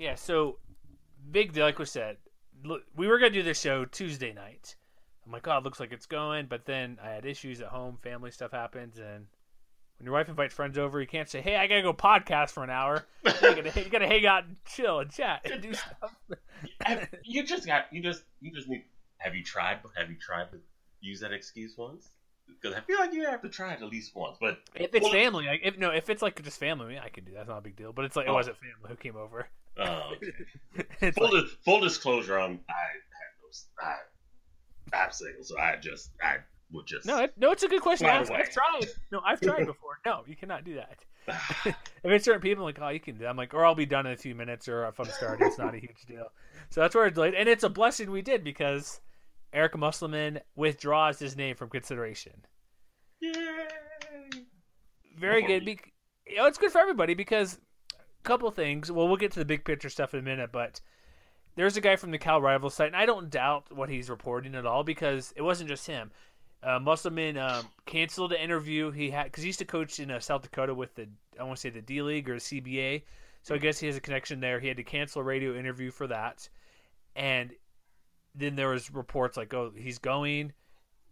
Yeah, so big deal, like we said, look, we were going to do this show Tuesday night. I'm like, oh, it looks like it's going, but then I had issues at home, family stuff happens, and when your wife invites friends over, you can't say, "Hey, I gotta go podcast for an hour." You gotta, you gotta hang out and chill and chat and do stuff. you just got you just you just need. Have you tried? Have you tried to use that excuse once? Because I feel like you have to try it at least once. But if it's well, family, like, if no, if it's like just family, I can do. That. That's not a big deal. But it's like oh. it wasn't family who came over. Um, okay. full, like, di- full disclosure, I'm I had those I I'm single, so I just I would just no, it, no. It's a good question. I've, I've, tried. No, I've tried before. No, you cannot do that. if it's certain people, like, oh, you can do. That. I'm like, or I'll be done in a few minutes, or if I'm starting, it's not a huge deal. So that's where it's delayed, and it's a blessing we did because Eric Musselman withdraws his name from consideration. Yay! Very good. Be- you know, it's good for everybody because couple things. Well, we'll get to the big picture stuff in a minute, but there's a guy from the Cal Rival site, and I don't doubt what he's reporting at all because it wasn't just him. Uh, Musselman um, canceled the interview he had because he used to coach in uh, South Dakota with the I want to say the D League or the CBA, so I guess he has a connection there. He had to cancel a radio interview for that, and then there was reports like, oh, he's going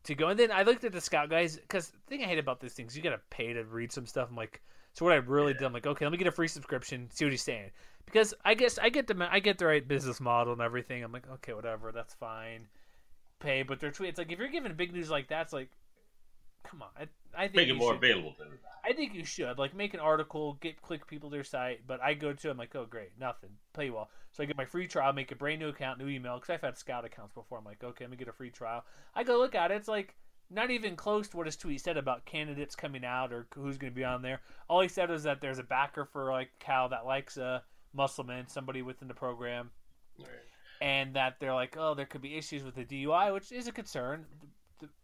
to go. And then I looked at the scout guys because the thing I hate about these things, you got to pay to read some stuff. I'm like, so what I really yeah. did, I'm like, okay, let me get a free subscription, see what he's saying, because I guess I get the I get the right business model and everything. I'm like, okay, whatever, that's fine pay, but their tweets like if you're giving big news like that, it's like, come on. I, I think make it more should, available to everybody. I think you should like make an article, get click people to their site. But I go to, I'm like, oh great, nothing, play well. So I get my free trial, make a brand new account, new email because I've had Scout accounts before. I'm like, okay, let me get a free trial. I go look at it. It's like not even close to what his tweet said about candidates coming out or who's going to be on there. All he said was that there's a backer for like Cal that likes a Musselman, somebody within the program. Right and that they're like, oh, there could be issues with the DUI, which is a concern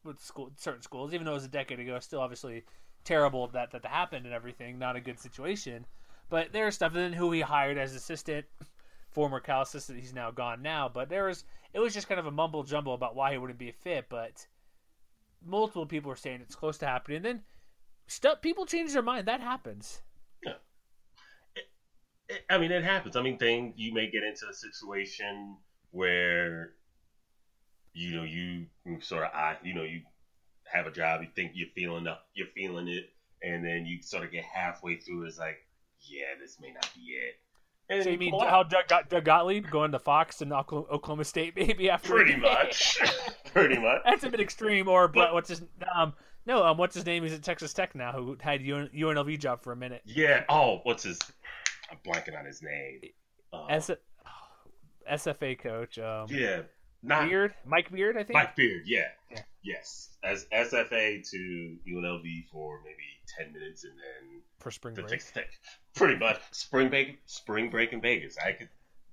with school, certain schools, even though it was a decade ago. Still, obviously, terrible that that happened and everything. Not a good situation. But there's stuff. And then who he hired as assistant, former Cal assistant, he's now gone now. But there was it was just kind of a mumble jumble about why he wouldn't be a fit. But multiple people are saying it's close to happening. And then stuff people change their mind. That happens. Yeah, I mean, it happens. I mean, thing you may get into a situation where you know you sort of I you know you have a job, you think you're feeling up, you're feeling it, and then you sort of get halfway through. It's like, yeah, this may not be it. And so you mean how Doug, Doug Gottlieb going to Fox and Oklahoma State maybe after? Pretty much, pretty much. That's a bit extreme. Or but what's his um no um what's his name? He's at Texas Tech now. Who had UNLV job for a minute? Yeah. Oh, what's his? I'm blanking on his name. Uh, S- SFA coach. Um, yeah, not Beard, Mike Beard, I think. Mike Beard, yeah. yeah. Yes, as SFA to UNLV for maybe ten minutes, and then for spring break. Pretty much spring break, spring break in Vegas. I could.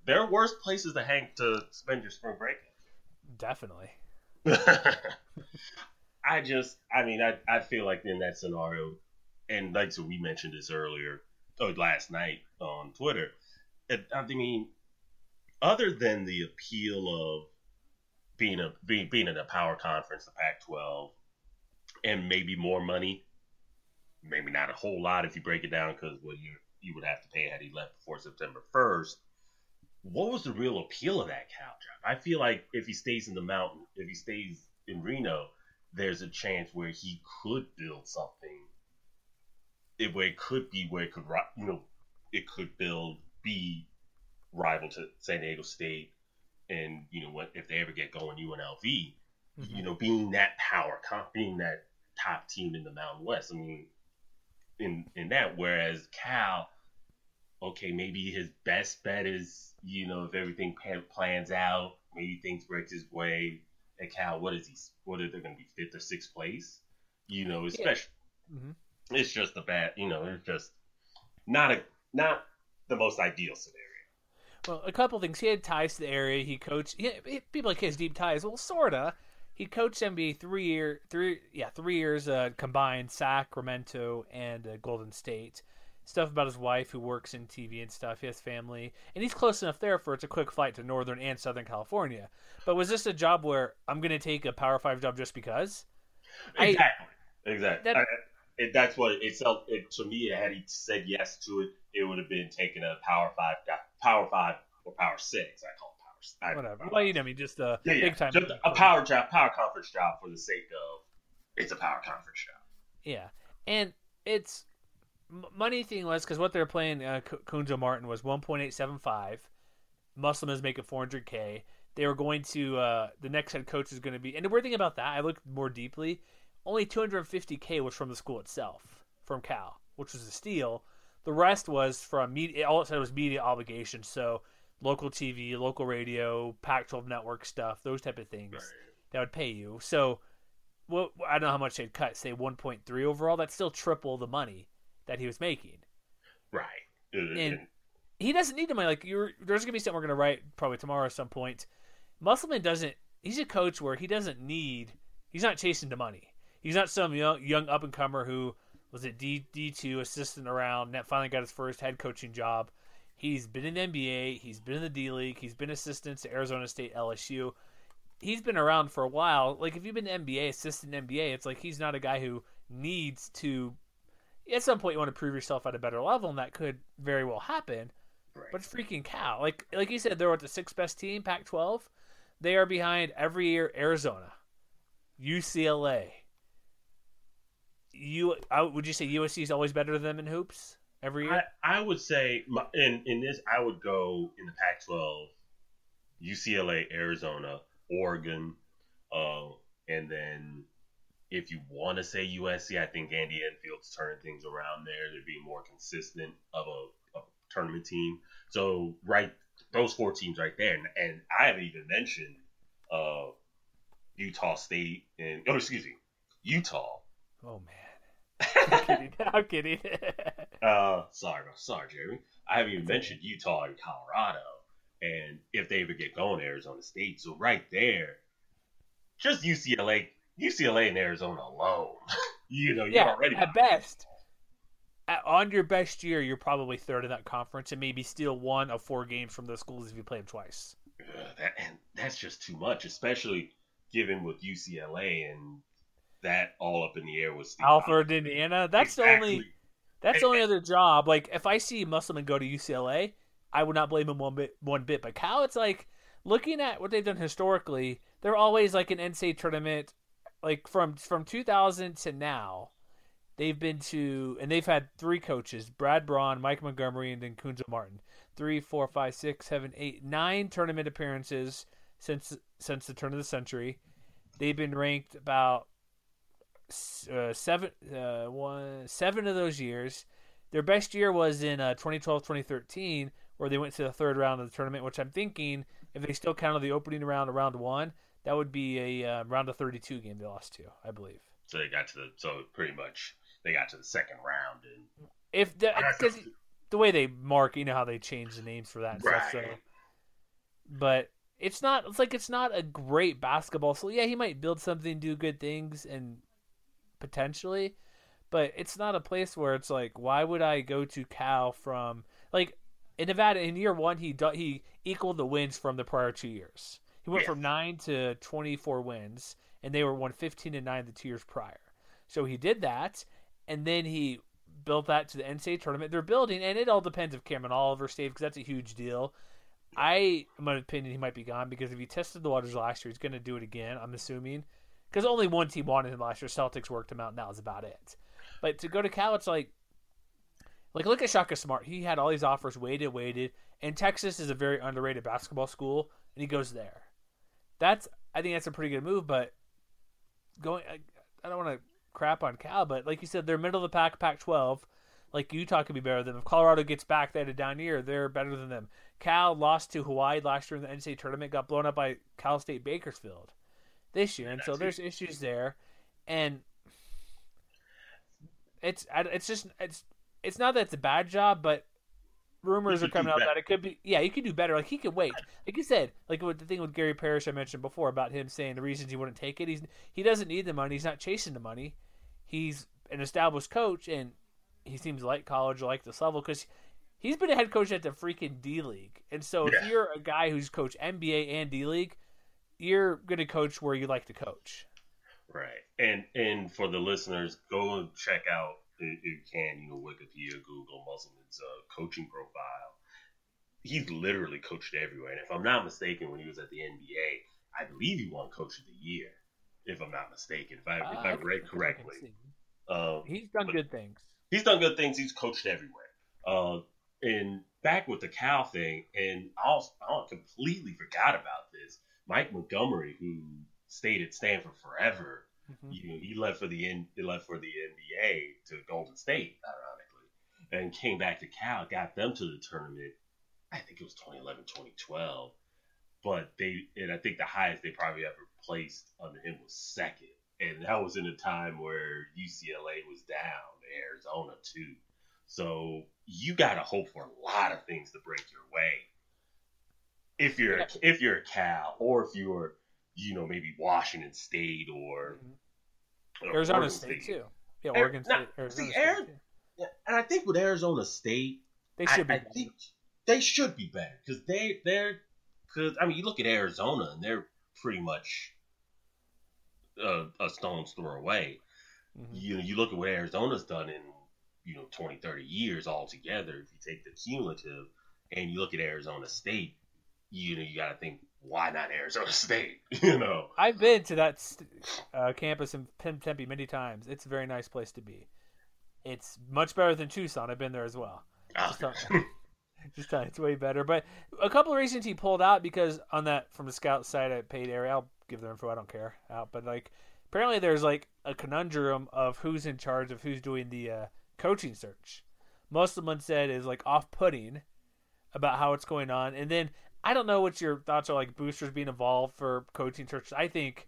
There are worse places to hang to spend your spring break. Definitely. I just, I mean, I, I feel like in that scenario, and like so we mentioned this earlier, or last night on Twitter. It, I mean, other than the appeal of being a being, being in a power conference, the Pac-12, and maybe more money, maybe not a whole lot if you break it down because what you you would have to pay had he left before September first. What was the real appeal of that Cal job? I feel like if he stays in the mountain, if he stays in Reno, there's a chance where he could build something. It, where it could be where it could you know it could build be rival to San Diego State, and you know what if they ever get going, UNLV, mm-hmm. you know, being that power, being that top team in the Mountain West. I mean, in in that, whereas Cal, okay, maybe his best bet is you know if everything plans out, maybe things break his way. At Cal, what is he? What are they going to be fifth or sixth place? You know, especially. Yeah. Mm-hmm. It's just a bad, you know, it's just not a not the most ideal scenario. Well, a couple things. He had ties to the area. He coached. He, he, people like his deep ties. Well, sorta. He coached NBA three year, three yeah, three years uh, combined. Sacramento and uh, Golden State. Stuff about his wife who works in TV and stuff. His family, and he's close enough there for it's a quick flight to Northern and Southern California. But was this a job where I'm going to take a Power Five job just because? Exactly. I, exactly. That, I, it, that's what it felt. It, to me, had he said yes to it, it would have been taking a Power Five, Power Five or Power Six. I call it Power. Whatever. Power well, you know, I mean, just a yeah, big yeah. time. Just a power job, power conference job for the sake of it's a power conference job. Yeah, and it's money thing was because what they're playing uh, Martin was 1.875. Muslim is making 400k. They were going to uh, the next head coach is going to be, and the weird thing about that, I looked more deeply. Only 250k was from the school itself, from Cal, which was a steal. The rest was from media. All it said was media obligations, so local TV, local radio, Pac-12 network stuff, those type of things right. that would pay you. So, well, I don't know how much they'd cut. Say 1.3 overall. That's still triple the money that he was making. Right. And he doesn't need the money. Like you're, there's gonna be something we're gonna write probably tomorrow at some point. Musselman doesn't. He's a coach where he doesn't need. He's not chasing the money. He's not some young, young up and comer who was at D D two assistant around. Net finally got his first head coaching job. He's been in the NBA. He's been in the D League. He's been assistant to Arizona State, LSU. He's been around for a while. Like if you've been NBA assistant NBA, it's like he's not a guy who needs to. At some point, you want to prove yourself at a better level, and that could very well happen. Right. But freaking Cal. Like like you said, they're at the sixth best team, Pac-12. They are behind every year Arizona, UCLA, you I, would you say USC is always better than them in hoops every year? I, I would say in in this I would go in the Pac-12, UCLA, Arizona, Oregon, uh, and then if you want to say USC, I think Andy Enfield's turning things around there. They're being more consistent of a, a tournament team. So right, those four teams right there, and, and I haven't even mentioned uh, Utah State and oh excuse me, Utah. Oh man. I'm kidding. I'm kidding. uh, sorry, sorry, Jeremy. I haven't even mentioned Utah and Colorado, and if they ever get going, Arizona State. So right there, just UCLA, UCLA and Arizona alone. you know, you're yeah, already at best. At, on your best year, you're probably third in that conference, and maybe steal one of four games from those schools if you play them twice. Uh, that, and that's just too much, especially given with UCLA and that all up in the air was Steve Alford, Indiana. That's exactly. the only. That's the only other job. Like if I see Musselman go to UCLA, I would not blame him one bit. One bit. But Cal, it's like looking at what they've done historically. They're always like an NCAA tournament. Like from from 2000 to now, they've been to and they've had three coaches: Brad Braun, Mike Montgomery, and then Cuonzo Martin. Three, four, five, six, seven, eight, nine tournament appearances since since the turn of the century. They've been ranked about uh, seven uh, one seven of those years. Their best year was in uh, 2012 2013, where they went to the third round of the tournament. Which I'm thinking, if they still counted the opening round of round one, that would be a uh, round of 32 game they lost to, I believe. So they got to the so pretty much they got to the second round and if because the, the way they mark, you know how they change the names for that and right. stuff. So, but it's not. It's like it's not a great basketball. So yeah, he might build something, do good things, and potentially, but it's not a place where it's like, why would I go to Cal from like in Nevada in year one he he equaled the wins from the prior two years. He went yeah. from nine to twenty four wins, and they were won fifteen and nine the two years prior. So he did that, and then he built that to the NCAA tournament. They're building, and it all depends if Cameron Oliver stays because that's a huge deal. I, in my opinion, he might be gone because if he tested the waters last year, he's going to do it again. I'm assuming because only one team wanted him last year. Celtics worked him out, and that was about it. But to go to Cal, it's like, like look at Shaka Smart. He had all these offers, waited, waited, and Texas is a very underrated basketball school, and he goes there. That's I think that's a pretty good move. But going, I, I don't want to crap on Cal, but like you said, they're middle of the pack, Pac-12. Like Utah could be better than them. If Colorado gets back, they had a down year. They're better than them. Cal lost to Hawaii last year in the NCAA tournament, got blown up by Cal State Bakersfield this year, and so there's issues there, and it's it's just it's it's not that it's a bad job, but rumors are coming out better. that it could be. Yeah, you could do better. Like he could wait. Like you said, like with the thing with Gary Parrish I mentioned before about him saying the reasons he wouldn't take it. He's he doesn't need the money. He's not chasing the money. He's an established coach, and he seems like college like this level because he's been a head coach at the freaking D League. And so if you're a guy who's coached NBA and D League, you're going to coach where you like to coach. Right. And and for the listeners, go and check out if you can, you know, Wikipedia, Google Musselman's uh, coaching profile. He's literally coached everywhere. And if I'm not mistaken, when he was at the NBA, I believe he won Coach of the Year. If I'm not mistaken, if I if Uh, I read correctly, um, He's done good things. he's done good things. He's coached everywhere. Uh, and back with the cow thing, and I also, I completely forgot about this. Mike Montgomery, who stayed at Stanford forever, Mhm. you know, he left for the N, he left for the NBA to Golden State, ironically, and came back to Cal, got them to the tournament. I think it was 2011, 2012, but they and I think the highest they probably ever placed under him was second, and that was in a time where UCLA was down, Arizona too. So you got to hope for a lot of things to break your way. If you're Yeah. if you're a Cal, or if you're you know maybe Washington State or or Arizona Oregon State, too. Yeah, Oregon nah, State. Arizona see, State, Ari- Yeah, and I think with Arizona State, They I, should be. I think they should be better because they they're because I mean you look at Arizona and they're pretty much a, a stone's throw away. Mhm. You know, you look at what Arizona's done in you know 20, 30 years altogether. If you take the cumulative and you look at Arizona State, you know you got to think why not Arizona State? you know, I've been to that st- uh, campus in Tem- Tempe many times. It's a very nice place to be. It's much better than Tucson. I've been there as well. Ah, Just Just tell it's way better. But a couple of reasons he pulled out because on that from the scout side, I paid area. I'll give their info. I don't care out. But like apparently there's like a conundrum of who's in charge of who's doing the uh, coaching search. Most of them said is like off-putting about how it's going on, and then I don't know what your thoughts are like boosters being involved for coaching searches. I think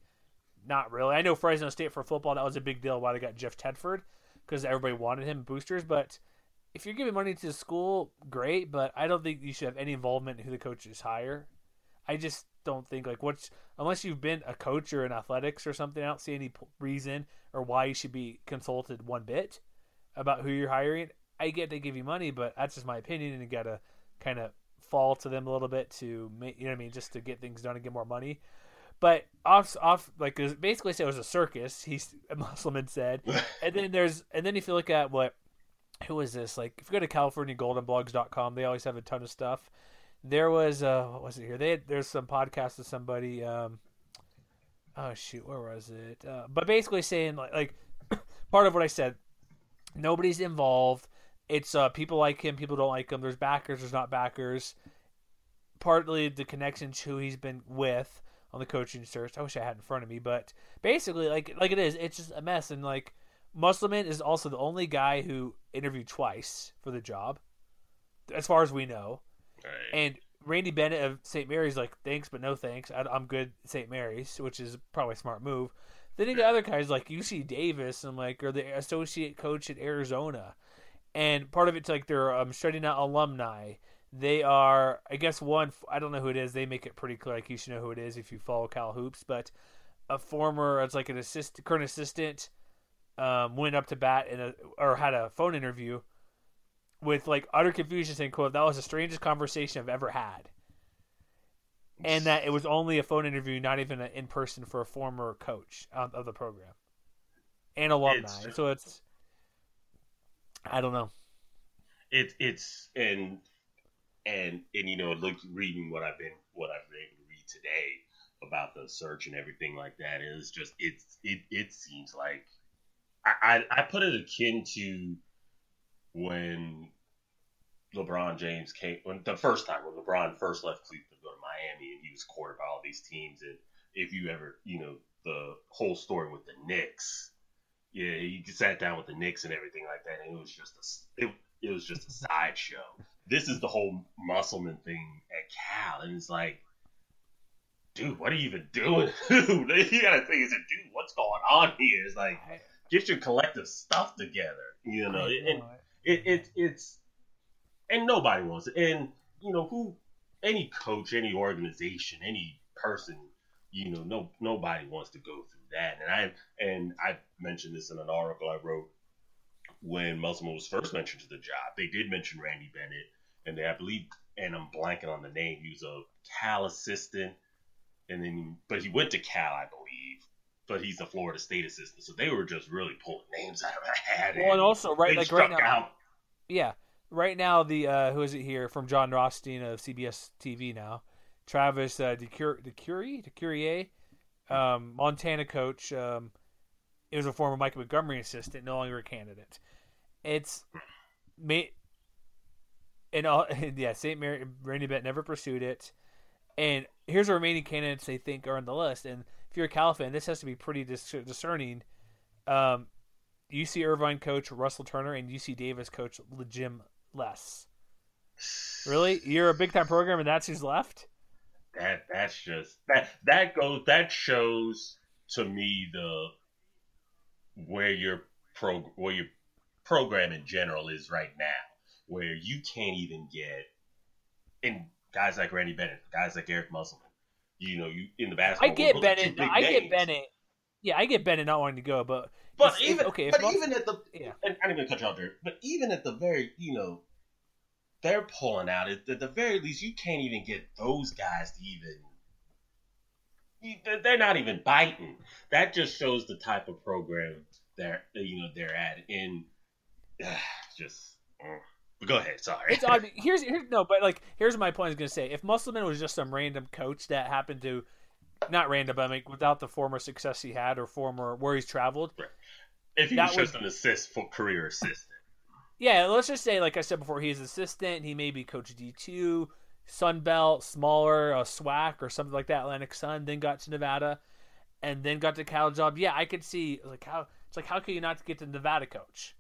not really. I know Fresno State for football that was a big deal why they got Jeff Tedford because everybody wanted him boosters, but if you're giving money to the school, great, but I don't think you should have any involvement in who the coaches hire. I just don't think like what's unless you've been a coach or in athletics or something. I don't see any reason or why you should be consulted one bit about who you're hiring. I get they give you money, but that's just my opinion, and you gotta kind of fall to them a little bit to make you know what I mean, just to get things done and get more money. But off, off, like basically, say it was a circus. He's Musselman said, and then there's, and then if you look at what who is this? Like, if you go to CaliforniaGoldenBlogs.com, they always have a ton of stuff. There was, uh, what was it here? They had, there's some podcast with somebody. Um, oh shoot, where was it? Uh, but basically saying like, like part of what I said, nobody's involved. It's uh, people like him, people don't like him. There's backers, there's not backers. Partly the connections who he's been with on the coaching search. I wish I had in front of me, but basically, like like it is, it's just a mess. And like Musselman is also the only guy who interviewed twice for the job, as far as we know. Right. And Randy Bennett of St. Mary's like, thanks, but no thanks. I, I'm good at St. Mary's, which is probably a smart move. Then you got other guys like UC Davis and like, or the associate coach at Arizona. And part of it's like they're um, shutting out alumni. They are, I guess, one, I don't know who it is. They make it pretty clear, like you should know who it is if you follow Cal Hoops, but a former, it's like an assist, current assistant, um, went up to bat and or had a phone interview with like utter confusion saying quote that was the strangest conversation i've ever had and that it was only a phone interview not even an in person for a former coach of, of the program and alumni It's- so it's i don't know. It's it's and and and you know, look, reading what I've been what I've been able to read today about the search and everything like that is just it's it it seems like I I, I put it akin to when LeBron James came when the first time when LeBron first left Cleveland to go to Miami and he was courted by all these teams and if you ever you know the whole story with the Knicks yeah he sat down with the Knicks and everything like that and it was just a it, it was just a sideshow. This is the whole Musselman thing at Cal and it's like dude what are you even doing? Dude you gotta think is it dude what's going on here? It's like get your collective stuff together you know and it, it it's and nobody wants it. And you know who, any coach, any organization, any person, you know, no nobody wants to go through that. And I and I mentioned this in an article I wrote when Musselman was first mentioned to the job. They did mention Randy Bennett, and they I believe, and I'm blanking on the name. He was a Cal assistant, and then but he went to Cal, I believe. But he's a Florida State assistant, so they were just really pulling names out of a hat. Well, and also right, like right now, out. yeah, right now the uh, who is it here from Jon Rothstein of CBS TV now, Travis uh, DeCur- DeCurie, DeCurier, um, Montana coach. Um, it was a former Mike Montgomery assistant, no longer a candidate. It's me, and all, yeah, St. Mary Randy Bennett never pursued it. And here's the remaining candidates they think are on the list. And if you're a Cal fan, this has to be pretty dis- discerning. Um, UC Irvine coach Russell Turner and UC Davis coach Jim Les. Really, you're a big time program, and that's who's left. That that's just that that goes that shows to me the where your pro where your program in general is right now, where you can't even get and guys like Randy Bennett, guys like Eric Musselman, you know, you in the basketball. I get world, those two Bennett. I get. Bennett. Yeah, I get Bennett not wanting to go, but But if- even okay, but even at the yeah. and I didn't even you off there, but even at the very you know they're pulling out at the, the very least you can't even get those guys to even they're- not even biting. That just shows the type of program they're you know they're at in just uh, go ahead, sorry. it's odd. Here's here's no, but like here's my point. I was gonna say if Musselman was just some random coach that happened to, not random, but mean, without the former success he had or former where he's traveled. if he was just an assist for career assistant. Yeah, let's just say, like I said before, he's assistant. He may be coach D two, Sun Belt, smaller, a SWAC or something like that. Atlantic Sun, then got to Nevada, and then got to Cal job. Yeah, I could see like how it's like how can you not get to Nevada coach?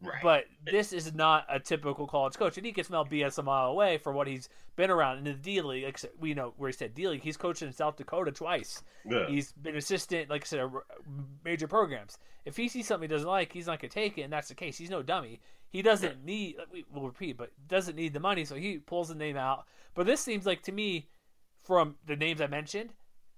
Right. But this is not a typical college coach, and he can smell BS a mile away for what he's been around in the D League. Like we know where he said D League. He's coached in South Dakota twice. Yeah. He's been assistant, like I said, major programs. If he sees something he doesn't like, he's not gonna take it, and that's the case. He's no dummy. He doesn't need. we- We'll repeat, but doesn't need the money, so he pulls the name out. But this seems like to me, from the names I mentioned,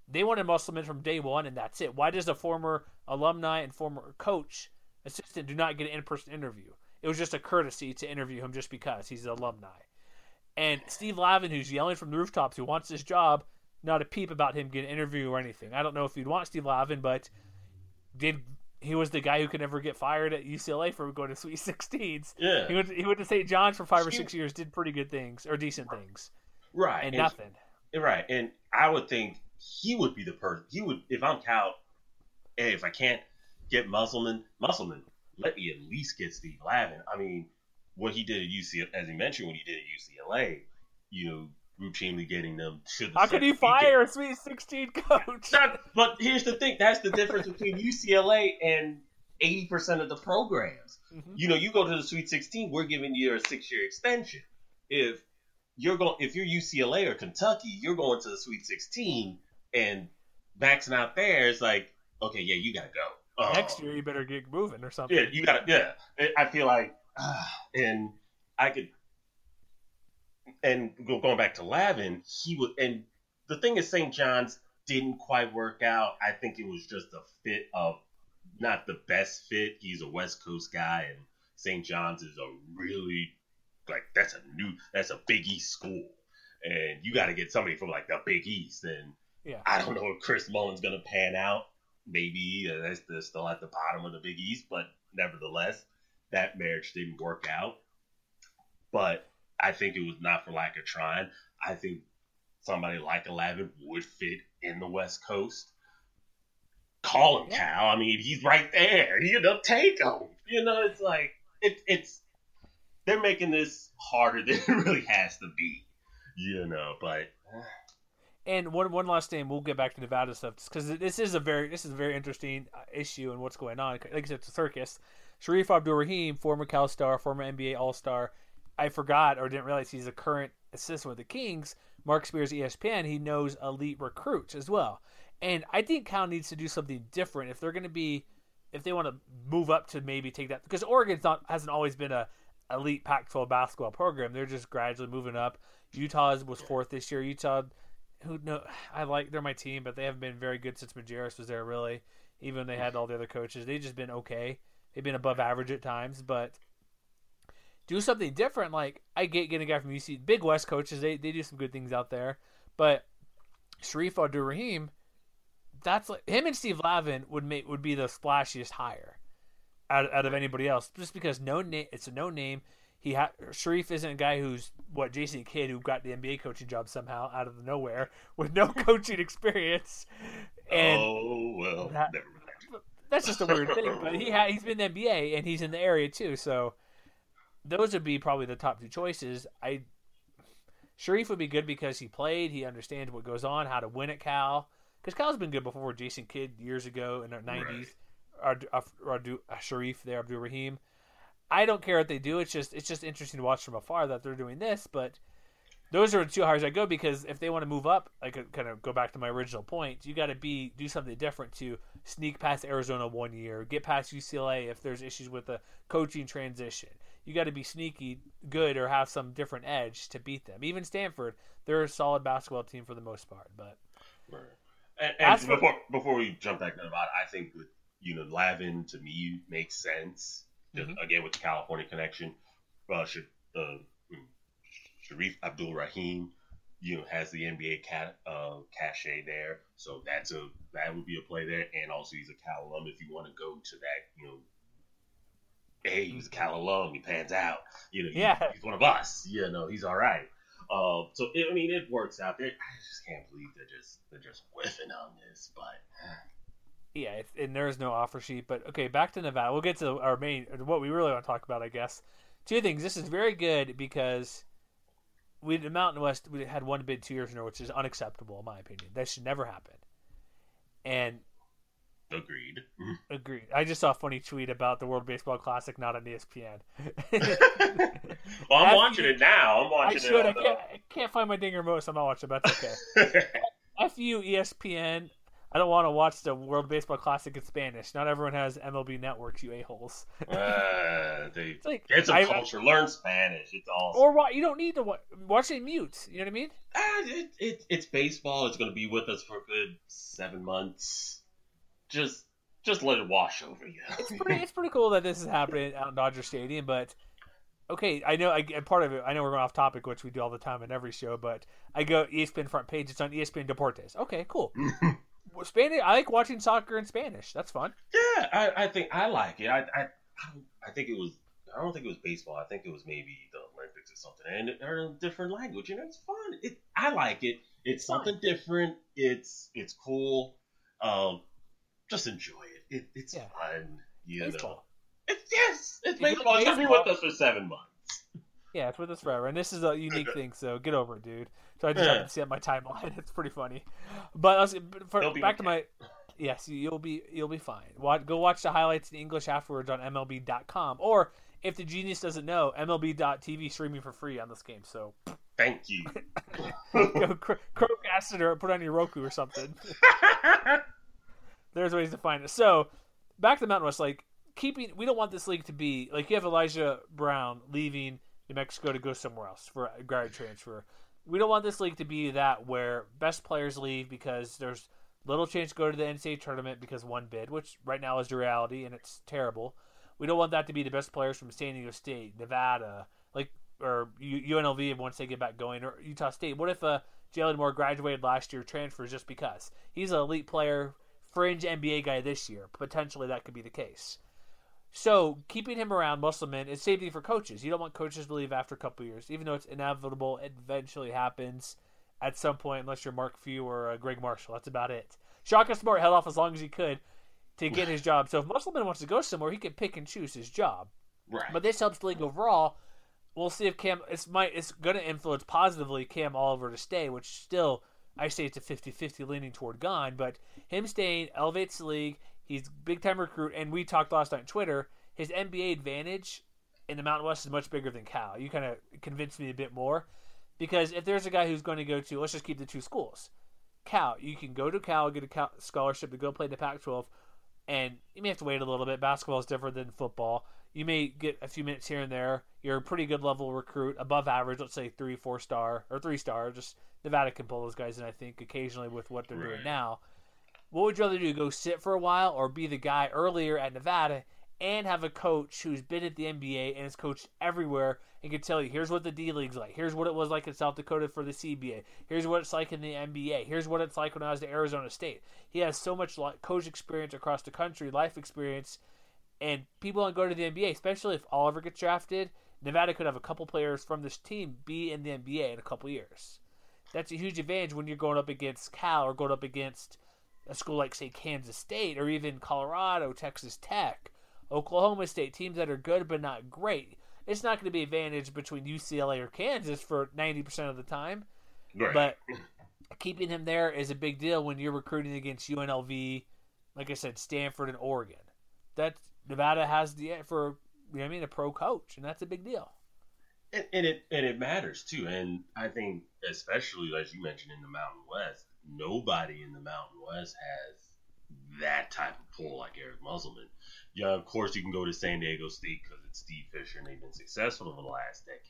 they wanted Musselman from day one, and that's it. Why does a former alumni and former coach assistant do not get an in-person interview? It was just a courtesy to interview him just because he's an alumni. And Steve Lavin, who's yelling from the rooftops, who wants this job, not a peep about him getting an interview or anything. I don't know if you'd want Steve Lavin, but did he was the guy who could never get fired at UCLA for going to Sweet 16s. Yeah. He went he went to St. John's for five or six years, did pretty good things or decent things, right. and And- nothing. Right, and I would think he would be the person. He would, if I'm Cal. Hey, if I can't get Musselman, Musselman, let me at least get Steve Lavin. I mean, what he did at UCLA, as he mentioned, what he did at UCLA, you know, routinely getting them to the. How could he fire a Sweet 16 coach? Not, but here's the thing: that's the difference between UCLA and eighty percent of the programs. Mhm. You know, you go to the Sweet 16, we're giving you a six-year extension. If you're going, if you're UCLA or Kentucky, you're going to the Sweet 16 and maxing out there is like, okay, yeah, you gotta go. Uh, Next year, you better get moving or something. yeah, you gotta, yeah. I- feel like, ah, and I could, and go- going back to Lavin, he would, and the thing is, St. John's didn't quite work out. I think it was just a fit of not the best fit. He's a West Coast guy, and St. John's is a really like that's a new, that's a Big East school, and you got to get somebody from like the Big East, and Yeah. I don't know if Chris Mullin's gonna pan out. Maybe uh, that's they're still at the bottom of the Big East, but nevertheless, that marriage didn't work out. But I think it was not for lack of trying. I think somebody like Lavin would fit in the West Coast. Call him Cal. I mean, he's right there. You know, take him. You know, it's like it, it's they're making this harder than it really has to be. You know, but And one one last thing, we'll get back to Nevada stuff because this is a very this is a very interesting uh, issue and what's going on. Like I said, it's a circus. Shareef Abdur-Rahim, former Cal star, former NBA All Star. I forgot or didn't realize he's a current assistant with the Kings. Marc Spears, ESPN. He knows elite recruits as well. And I think Cal needs to do something different if they're going to be, if they want to move up to maybe take that because Oregon's not hasn't always been a elite Pac-12 basketball program. They're just gradually moving up. Utah was fourth this year. Utah, who know, I like they're my team, but they haven't been very good since Majerus was there. Really, even when they had all the other coaches, they've just been okay. They've been above average at times, but do something different. Like I get getting a guy from UC, Big West coaches, they they do some good things out there, but Shareef Abdur-Rahim, that's like him and Steve Lavin would make would be the splashiest hire out, out of anybody else, just because no name. It's a no name. He ha- Shareef isn't a guy who's what Jason Kidd who got the NBA coaching job somehow out of nowhere with no coaching experience. And oh well, that. That's just a weird thing, but he ha- he's been in the NBA and he's in the area too, so those would be probably the top two choices. I Shareef would be good because he played, he understands what goes on, how to win at Cal. Because Cal's been good before Jason Kidd years ago in the nineties. Right. Or, or there, Abdur-Rahim. I don't care what they do. It's just it's just interesting to watch from afar that they're doing this. But those are the two hires I go because if they want to move up, I could kind of go back to my original point. You got to be do something different to sneak past Arizona one year, get past UCLA if there's issues with the coaching transition. You got to be sneaky good or have some different edge to beat them. Even Stanford, they're a solid basketball team for the most part. But and, and for, before before we jump back to the bot, I think with you know Lavin to me makes sense just, mm-hmm. again with the California connection. Uh, should, uh, Shareef Abdur-Rahim, you know, has the NBA cat, uh, cachet there, so that's a that would be a play there, and also he's a Cal alum. If you want to go to that, you know, hey, he's a Cal alum, he pans out, you know, yeah, he's one of us, you know, he's all right. Uh, so it, I mean, it works out there. I just can't believe they're just they're just whiffing on this, but yeah, and there is no offer sheet. But okay, back to Nevada. We'll get to our main, what we really want to talk about, I guess. Two things. This is very good because we the Mountain West we had one bid two years in a row, which is unacceptable in my opinion. That should never happen. And agreed. Agreed. I just saw a funny tweet about the World Baseball Classic not on ESPN. well, I'm watching it now. I'm watching I should. it. I can't, I can't find my Dinger Most. I'm not watching. But that's okay. F you ESPN. I don't want to watch the World Baseball Classic in Spanish. Not everyone has MLB networks, you a holes. uh, they like, get some I, culture. Learn Spanish. It's awesome. Or what? You don't need to watch, watch it mute. You know what I mean? Uh, it, it, it's baseball. It's going to be with us for a good seven months. Just just let it wash over you. it's pretty. It's pretty cool that this is happening out in Dodger Stadium, but okay, I know. I part of it. I know we're going off topic, which we do all the time in every show. But I go ESPN front page. It's on ESPN Deportes. Okay, cool. Spanish. I like watching soccer in Spanish. That's fun. Yeah, I, I think I like it. I, I I think it was. I don't think it was baseball. I think it was maybe the Olympics or something, and or a different language. and it's fun. It I like it. It's something different. It's it's cool. Um, just enjoy it. it it's yeah. fun. You baseball. know. It's yes. It's baseball. It's gonna be with us for seven months. Yeah, it's with us forever, and this is a unique thing. So get over it, dude. So I just yeah. to see on my timeline. It's pretty funny. But for, back to my yes, you'll be you'll be fine. Go watch the highlights in English afterwards on MLB.com, or if the genius doesn't know, MLB.TV streaming for free on this game. So thank you. Go Chromecast it or put on your Roku or something. There's ways to find it. So back to the Mountain West, like keeping. We don't want this league to be like you have Elijah Brown leaving New Mexico to go somewhere else for a grad transfer we don't want this league to be that where best players leave because there's little chance to go to the NCAA tournament because one bid, which right now is the reality and it's terrible. We don't want that to be the best players from San Diego State, Nevada, like or UNLV once they get back going, or Utah State. What if uh, Jalen Moore graduated last year, transfers just because he's an elite player, fringe NBA guy this year? Potentially that could be the case. So keeping him around, Musselman, is thing for coaches. You don't want coaches to leave after a couple years, even though it's inevitable. It eventually happens at some point, unless you're Mark Few or uh, Gregg Marshall. That's about it. Shaka Smart held off as long as he could to get his job. So if Musselman wants to go somewhere, he can pick and choose his job. Right. But this helps the league overall. We'll see if Cam it's might it's going to influence positively Cam Oliver to stay, which still I say it's a 50-50 leaning toward gone, but him staying elevates the league. He's big time recruit, and we talked last night on Twitter. His NBA advantage in the Mountain West is much bigger than Cal. You kind of convinced me a bit more because if there's a guy who's going to go to, let's just keep the two schools. Cal, you can go to Cal, get a Cal scholarship to go play in the Pac-12, and you may have to wait a little bit. Basketball is different than football. You may get a few minutes here and there. You're a pretty good level recruit, above average, let's say three, four star or three star. Just Nevada can pull those guys, and I think occasionally with what they're Right. doing now. What would you rather do? Go sit for a while, or be the guy earlier at Nevada and have a coach who's been at the NBA and has coached everywhere and can tell you here's what the D League's like, here's what it was like in South Dakota for the CBA, here's what it's like in the NBA, here's what it's like when I was at Arizona State. He has so much coach experience across the country, life experience, and people don't go to the NBA, especially if Oliver gets drafted. Nevada could have a couple players from this team be in the NBA in a couple years. That's a huge advantage when you're going up against Cal or going up against a school like say Kansas State or even Colorado, Texas Tech, Oklahoma State, teams that are good but not great. It's not going to be an advantage between UCLA or Kansas for 90% of the time, Right. but keeping him there is a big deal when you're recruiting against UNLV, like I said, Stanford and Oregon. That's Nevada has the for you know what I mean a pro coach, and that's a big deal. and, and it and it matters too. And I think, especially as you mentioned in the Mountain West, nobody in the Mountain West has that type of pull like Eric Musselman. Yeah, of course you can go to San Diego State because it's Steve Fisher and they've been successful over the last decade.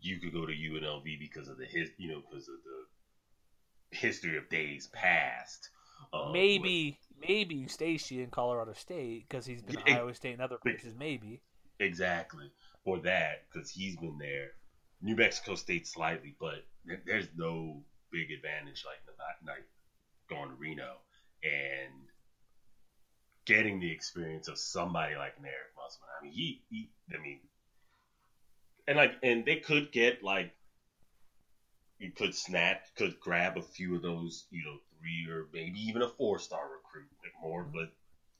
You could go to UNLV because of the his, you know, because of the history of days past. Uh, maybe maybe Stacy in Colorado State because he's been Iowa State and other places. Maybe Exactly. For that, because he's been there. New Mexico State slightly, but there's no big advantage like like going to Reno and getting the experience of somebody like an Eric Musselman. I mean, he, he, I mean, and like, and they could get like, you could snap, could grab a few of those, you know, three or maybe even a four star recruit, like more, mm-hmm. but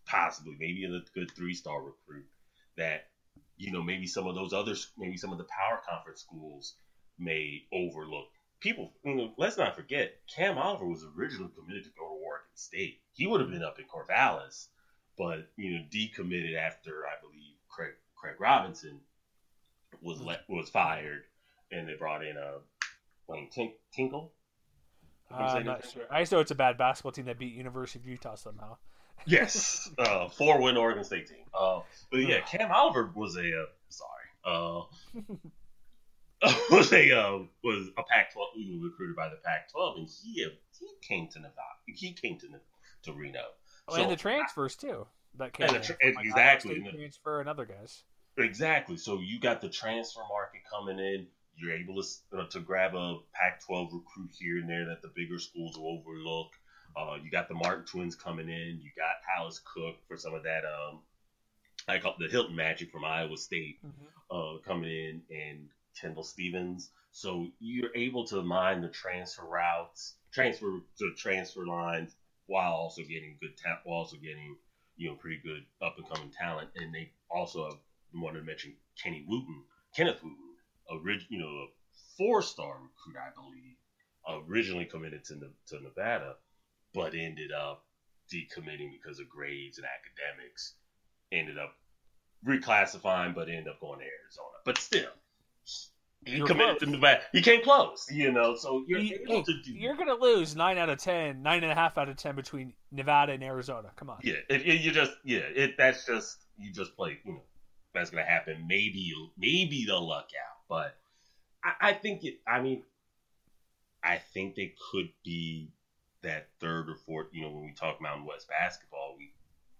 possibly maybe a good three star recruit that you know maybe some of those other maybe some of the power conference schools may overlook people you know let's not forget cam oliver was originally committed to go to oregon state he would have been up in corvallis but you know decommitted after i believe craig craig robinson was let was fired and they brought in a Wayne Tink, tinkle Am I Uh, I'm not sure. I just know it's a bad basketball team that beat University of Utah somehow. Yes, uh, four win Oregon State team. Uh, but yeah, Cam Oliver was a uh, sorry, uh, was a uh, was a Pac-12 he was recruited by the Pac-12, and he he came to Nevada. He came to to Reno. Oh, So- and the transfers too. That came And tra- like, exactly. Transfer and other guys. Exactly. So you got the transfer market coming in. You're able to uh, to grab a Pac-12 recruit here and there that the bigger schools will overlook. Uh, you got the Martin twins coming in. You got Hallice Cooke for some of that. Um, I call the Hilton Magic from Iowa State uh, coming in, and Kendall Stevens. So you're able to mine the transfer routes, transfer the transfer lines, while also getting good talent, while also getting you know pretty good up and coming talent. And they also have wanted to mention Kenny Wooten, Kenneth Wooten, orig- you know a four star recruit, I believe, originally committed to to Nevada, but ended up decommitting because of grades and academics. Ended up reclassifying, but ended up going to Arizona. But still, he You're committed close. to Nevada. He came close, you know. So you're You- able to do. You're gonna lose nine out of ten, nine and a half out of ten between Nevada and Arizona. Come on. Yeah, it, it- you just yeah, it that's just you just play. You know, that's gonna happen. Maybe maybe they'll luck out, but I, I think it. I mean, I think they could be that third or fourth. You know, when we talk Mountain West basketball, we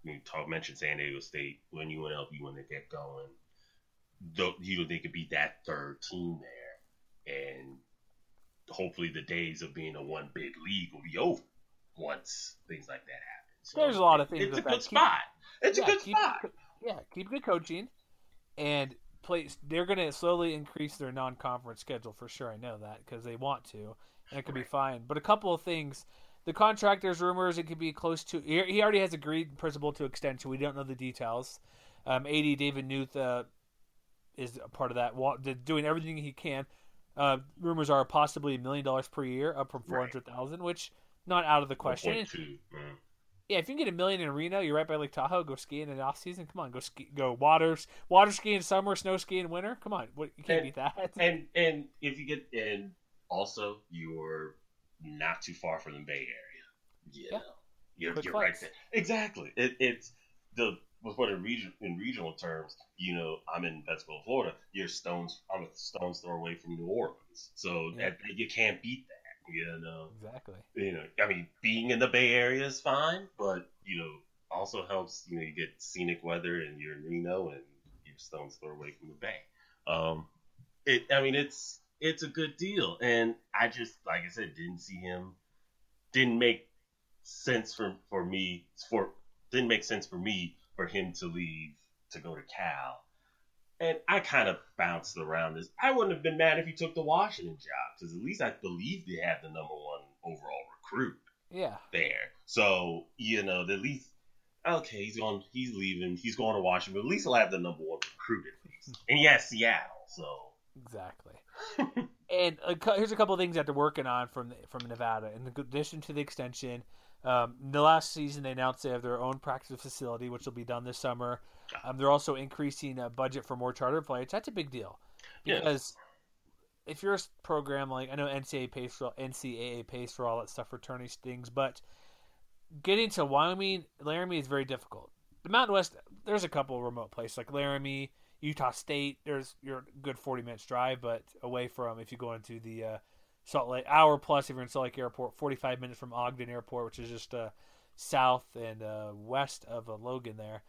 we talk mention San Diego State when UNLV when they get going. Though you know they could be that third team there, and hopefully the days of being a one bid league will be over once things like that happen. So There's a lot of things It's a good. Keep- spot. It's yeah, a good keep, spot. Yeah, keep good coaching, and play. They're gonna slowly increase their non-conference schedule for sure. I know that because they want to, and it could be fine. But a couple of things. The contract, there's rumors it could be close to. He already has agreed in principle to extension. We don't know the details. Um, AD David Knuth uh, is a part of that, doing everything he can. Uh, rumors are possibly a million dollars per year, up from four hundred thousand, Right. which not out of the question. 1.2, yeah. Yeah, if you can get a million in Reno, you're right by Lake Tahoe. Go skiing in the off season. Come on, go ski, go waters, water ski in summer, snow ski in winter. Come on, what you can't And- beat that. And and if you get and also you're not too far from the Bay Area. You Yeah. you're, Quick you're right there. Exactly. It, it's the put in region in regional terms, you know, I'm in Pensacola, Florida. You're stones. I'm a stone's throw away from New Orleans, so Yeah. that, you can't beat that. You know, Exactly. you know. I mean, being in the Bay Area is fine, but you know, also helps. You know, you get scenic weather, and you're in Reno, and you're stones throw away from the Bay. Um, it. I mean, it's it's a good deal, and I just like I said, didn't see him. Didn't make sense for for me for didn't make sense for me for him to leave to go to Cal. And I kind of bounced around this. I wouldn't have been mad if he took the Washington job because at least I believe they had the number one overall recruit Yeah. there. So you know, at least okay, he's going, he's leaving, he's going to Washington. But at least he'll have the number one recruit at least, and he has Seattle. So Exactly. and a, here's a couple of things that they're working on from from Nevada. In addition to the extension, um, the last season they announced they have their own practice facility, which will be done this summer. Um, they're also increasing a budget for more charter flights. That's a big deal Yeah. because if you're a program like I know NCAA pays for NCAA pays for all that stuff for tourney things, but getting to Wyoming, Laramie is very difficult. The Mountain West, there's a couple of remote places like Laramie, Utah State. There's you're good 40 minutes drive, but away from if you go into the uh, Salt Lake hour plus if you're in Salt Lake Airport, 45 minutes from Ogden Airport, which is just uh, south and uh, west of uh, Logan there.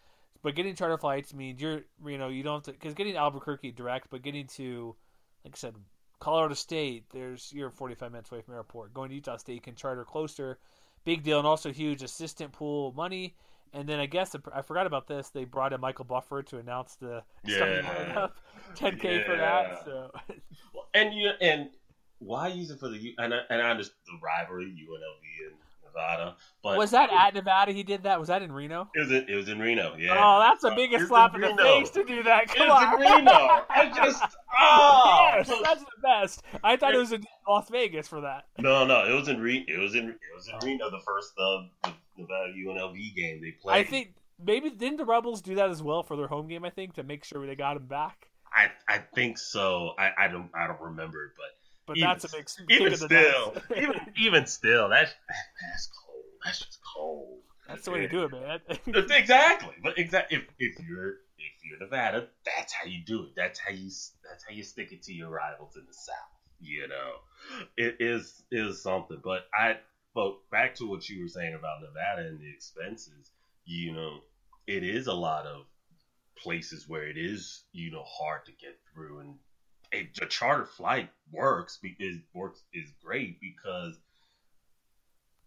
But getting charter flights means you're you know you don't have to because getting Albuquerque direct, but getting to like I said, Colorado State, there's you're 45 minutes away from airport. Going to Utah State, you can charter closer. Big deal, and also huge assistant pool money. And then I guess I forgot about this. They brought in Michael Buffer to announce the Yeah. lineup, 10k for that. So and you and why use it for the and I, and I understand the rivalry UNLV and Nevada, but was that at Nevada? He did that. Was that in Reno? It was in, it was in Reno. Yeah. Oh, that's the Uh, biggest it's slap in in the face to do that. It's Come on, in Reno. I just oh yes, that's the best. I thought it was in Las Vegas for that. no no it was in Reno. it was in it was in Reno the first uh, the Nevada UNLV game they played. I think maybe didn't the Rebels do that as well for their home game? I think to make sure they got him back. I I think so. I, I don't I don't remember but But Even- that's a big even still even even still that's that's cold. That's just cold. that's the way to do it, man. exactly. But exactly if, if you're if you're Nevada, that's how you do it. That's how you that's how you stick it to your rivals in the South. You know, it is is something. But I but back to what you were saying about Nevada and the expenses. You know, it is a lot of places where it is you know hard to get through and. A, a charter flight works because it works is great because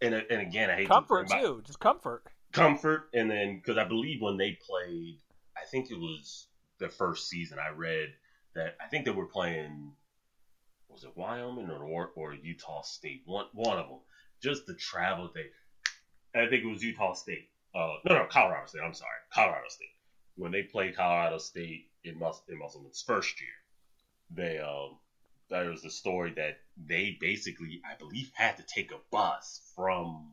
and and again I hate comfort to, too, just comfort. comfort and then because i believe when they played i think it was the first season i read that i think they were playing was it wyoming or or utah state one one of them just the travel they i think it was utah state. Uh no no colorado state. I'm sorry. Colorado state. When they played colorado state in Mus- in musselman's first year they um there was the story that they basically i believe had to take a bus from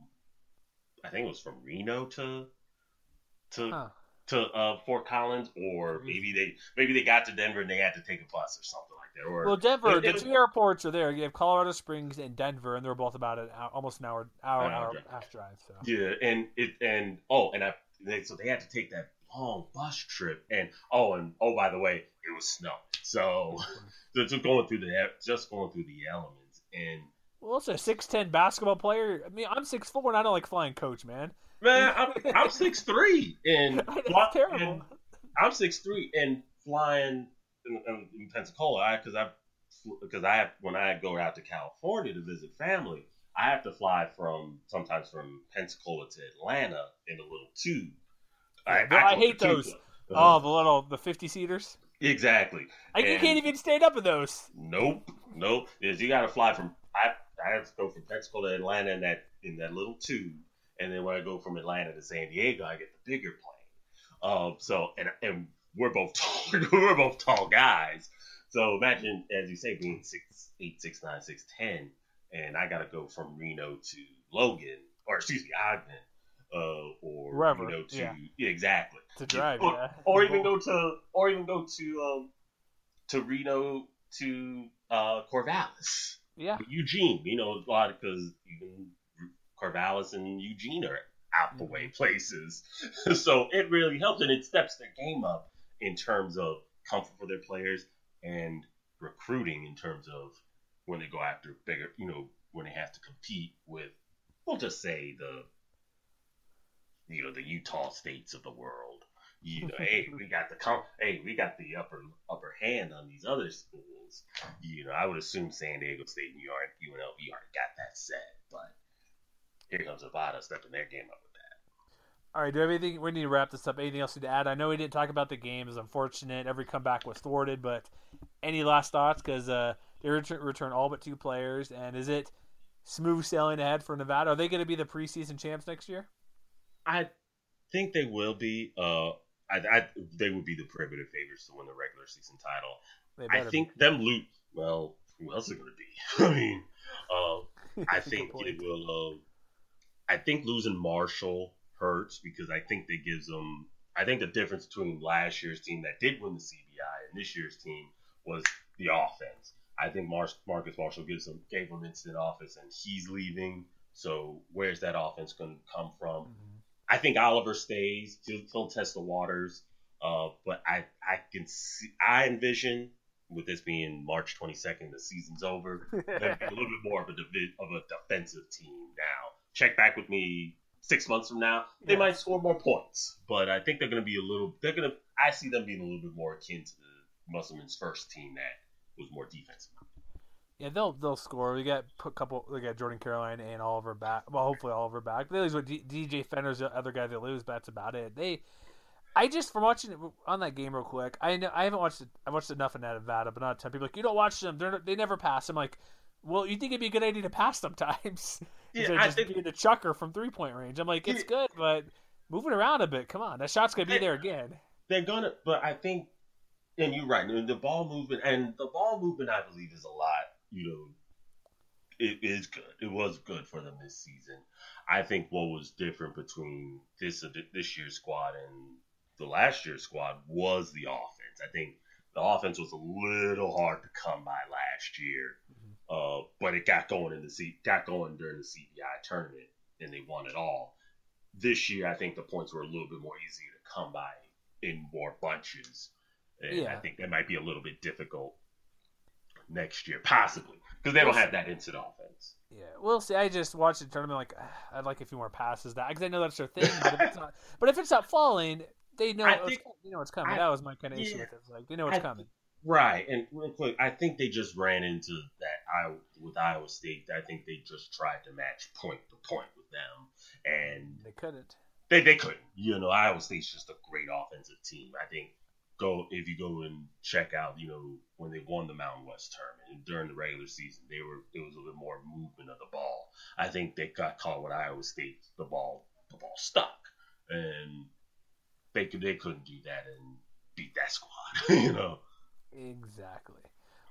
I think it was from Reno to to Huh. To uh, Fort Collins, or maybe they maybe they got to Denver and they had to take a bus or something like that. Or Well, Denver, It- the two airports are there. You have Colorado Springs and Denver, and they're both about an hour, almost an hour, hour, An hour hour drive. half drive. So yeah, and it and oh, and I they, so they had to take that long bus trip, and oh, and oh, by the way, it was snow, so so just going through the just going through the elements, and well, it's a six ten basketball player. I mean, I'm six four, and I don't like flying coach, man. Man, I'm I'm six three, and That's terrible. and I'm six three and flying in, in, in Pensacola because I because I have when I go out to California to visit family, I have to fly from sometimes from Pensacola to Atlanta in a little tube. Yeah, I go hate to those. Tuca. Oh, uh-huh. the little the fifty seaters. exactly. I, you can't even stand up in those. Nope, nope. Is you got to fly from I I have to go from Pensacola to Atlanta in that in that little tube, and then when I go from Atlanta to San Diego, I get the bigger plane. Um, so and and we're both tall, we're both tall guys. So imagine, as you say, being six eight, six nine, six ten, and I got to go from Reno to Logan, or excuse me, Ogden, uh, or Wherever, Reno to yeah. exactly To drive, or, yeah. or even go to or even go to um to Reno to uh Corvallis, Yeah, Eugene. You know a lot because even Corvallis and Eugene are out the way mm-hmm. places. so it really helps, and it steps their game up in terms of comfort for their players and recruiting in terms of when they go after bigger, you know, when they have to compete with, we'll just say the, you know, the Utah states of the world. You know, hey, we got the com- hey, we got the upper upper hand on these other schools. You know, I would assume San Diego State, and New York, UNLV already got that set, but here comes Nevada stepping their game up with that. All right, do anything? We need to wrap this up. Anything else to add? I know we didn't talk about the game. It's unfortunate. Every comeback was thwarted, but any last thoughts? Because uh, they return, return all but two players, and is it smooth sailing ahead for Nevada? Are they going to be the preseason champs next year? I think they will be. Uh, I, I they would be the prohibitive favorites to win the regular season title. I think be. them loot. Well, who else is going to be? I mean, uh, I think it will. Uh, I think losing Marshall hurts because I think that gives them. I think the difference between last year's team that did win the CBI and this year's team was the offense. I think Mar- Marcus Marshall gives them gave them instant offense, and he's leaving. So where's that offense going to come from? Mm-hmm. I think Oliver stays. He'll, he'll test the waters. Uh, but I I can see I envision with this being March 22nd, the season's over. That a little bit more of a divi- of a defensive team now check back with me six months from now, they yeah. might score more points. But I think they're going to be a little. They're going to. I see them being a little bit more akin to the Musselman's first team that was more defensive. Yeah, they'll they'll score. We got a couple. We got Jordan Caroline and Oliver back. Well, hopefully Oliver back. They lose with D- DJ Fenner's the other guy they lose. But that's about it. They. I just from watching it on that game real quick. I know I haven't watched it. I watched enough of Nevada, but not a ton. People like you don't watch them. They're they never pass. I'm like, well, you think it'd be a good idea to pass sometimes? Yeah, I just think being a chucker from three point range. I'm like, it's yeah. good, but moving around a bit. Come on, that shot's gonna be there again. They're gonna, but I think, and you're right. The ball movement and the ball movement, I believe, is a lot. You know, it is good. It was good for them this season. I think what was different between this this year's squad and the last year's squad was the offense. I think the offense was a little hard to come by last year. Uh, but it got going in the C- got going during the CBI tournament, and they won it all. This year, I think the points were a little bit more easy to come by in more bunches, and yeah. I think that might be a little bit difficult next year, possibly because they don't have that instant offense. Yeah, we'll see. I just watched the tournament. Like, I'd like a few more passes. That because I know that's their thing. But if it's not, but if it's not falling, they know. Think, you know it's coming. I, that was my kind of yeah, issue with it. Like they know it's I, coming. Right, and real quick, I think they just ran into that. I with Iowa State, I think they just tried to match point to point with them, and they couldn't. They they couldn't. You know, Iowa State's just a great offensive team. I think go if you go and check out, you know, when they won the Mountain West tournament and during the regular season, they were it was a little more movement of the ball. I think they got caught with Iowa State. The ball the ball stuck, and they could they couldn't do that and beat that squad. you know. Exactly.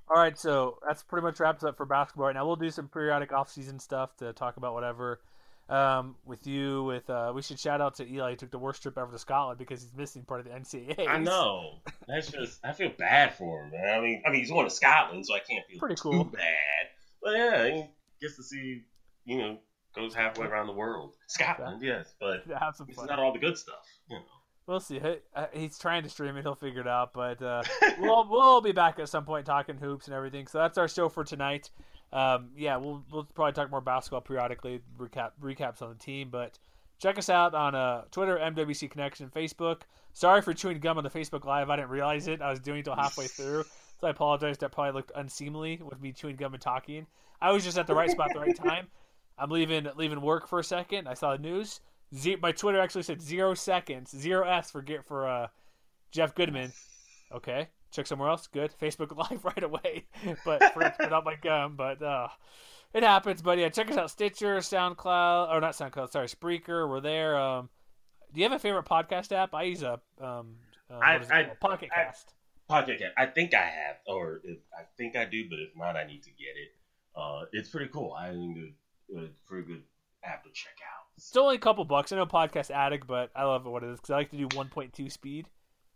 All right, so that's pretty much wraps up for basketball right now. We'll do some periodic off-season stuff to talk about whatever um, with you. With uh, we should shout out to Eli. He took the worst trip ever to Scotland because he's missing part of the NCAA. I know. That's just I feel bad for him, man. I mean, I mean he's going to Scotland, so I can't feel pretty cool. bad. But yeah, he gets to see you know goes halfway around the world. Scotland, yes, but it's not all the good stuff. You know. We'll see. Uh, he's trying to stream it. He'll figure it out. But uh, we'll we'll be back at some point talking hoops and everything. So that's our show for tonight. Um, yeah, we'll we'll probably talk more basketball periodically. Recap recaps on the team, but check us out on uh, Twitter, MWC Connection, Facebook. Sorry for chewing gum on the Facebook Live. I didn't realize it. I was doing it until halfway through, so I apologize. That probably looked unseemly with me chewing gum and talking. I was just at the right spot at the right time. I'm leaving leaving work for a second. I saw the news my Twitter actually said zero seconds, zero S for get for uh, Jeff Goodman. Okay, check somewhere else. Good. Facebook Live right away, but for spit out my gum. But uh, it happens. But yeah, check us out: Stitcher, SoundCloud, or not SoundCloud. Sorry, Spreaker. We're there. Um, do you have a favorite podcast app? I use a um, uh, I, I, Pocket Cast. Pocket Cast. I think I have, or if, I think I do, but if not, I need to get it. Uh, it's pretty cool. I think it's pretty good app to check out. It's only a couple bucks. I know Podcast Addict, but I love what it is because I like to do 1.2 speed.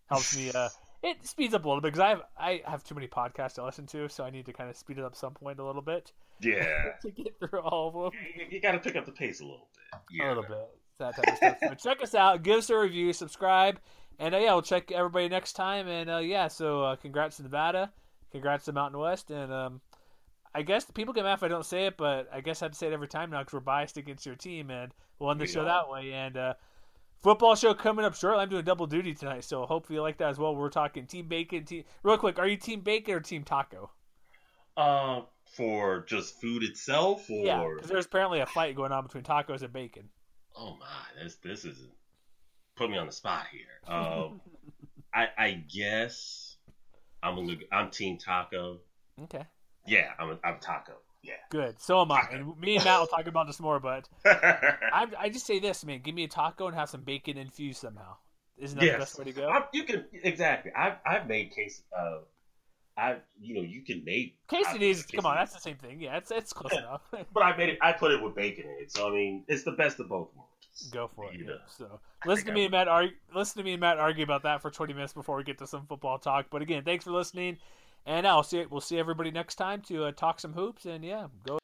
Helps me. Uh, it speeds up a little bit because I have I have too many podcasts to listen to, so I need to kind of speed it up some point a little bit. Yeah. to get through all of them. You, you got to pick up the pace a little bit. Yeah. A little bit. that type of stuff. So check us out, give us a review, subscribe, and uh, yeah, we'll check everybody next time. And uh, yeah, so uh, congrats to Nevada, congrats to Mountain West, and um, I guess people get mad if I don't say it, but I guess I have to say it every time now because we're biased against your team, and we'll end the We show are. that way. And uh, football show coming up shortly. I'm doing double duty tonight, so hopefully you like that as well. We're talking Team Bacon. Team real quick, are you Team Bacon or Team Taco? Uh, for just food itself, or Yeah, because there's apparently a fight going on between tacos and bacon. oh my, this this is put me on the spot here. Um, I I guess I'm gonna I'm Team Taco. Okay, Yeah, I'm I'm Taco. Yeah. good. So am I. And me and Matt will talk about this more, but I, I just say this, man. Give me a taco and have some bacon infused somehow. Isn't that the best way to go? I, you can exactly. I've I've made case. Uh, I you know you can make Quesadillas, come on, that's the same thing. Yeah, it's it's close enough. But I made it. I put it with bacon in it. So I mean, it's the best of both worlds. Go for it. Yeah. So I listen to me and Matt argue. Listen to me and Matt argue about that for 20 minutes before we get to some football talk. But again, thanks for listening, and I'll see we'll see everybody next time to uh, talk some hoops. And yeah, go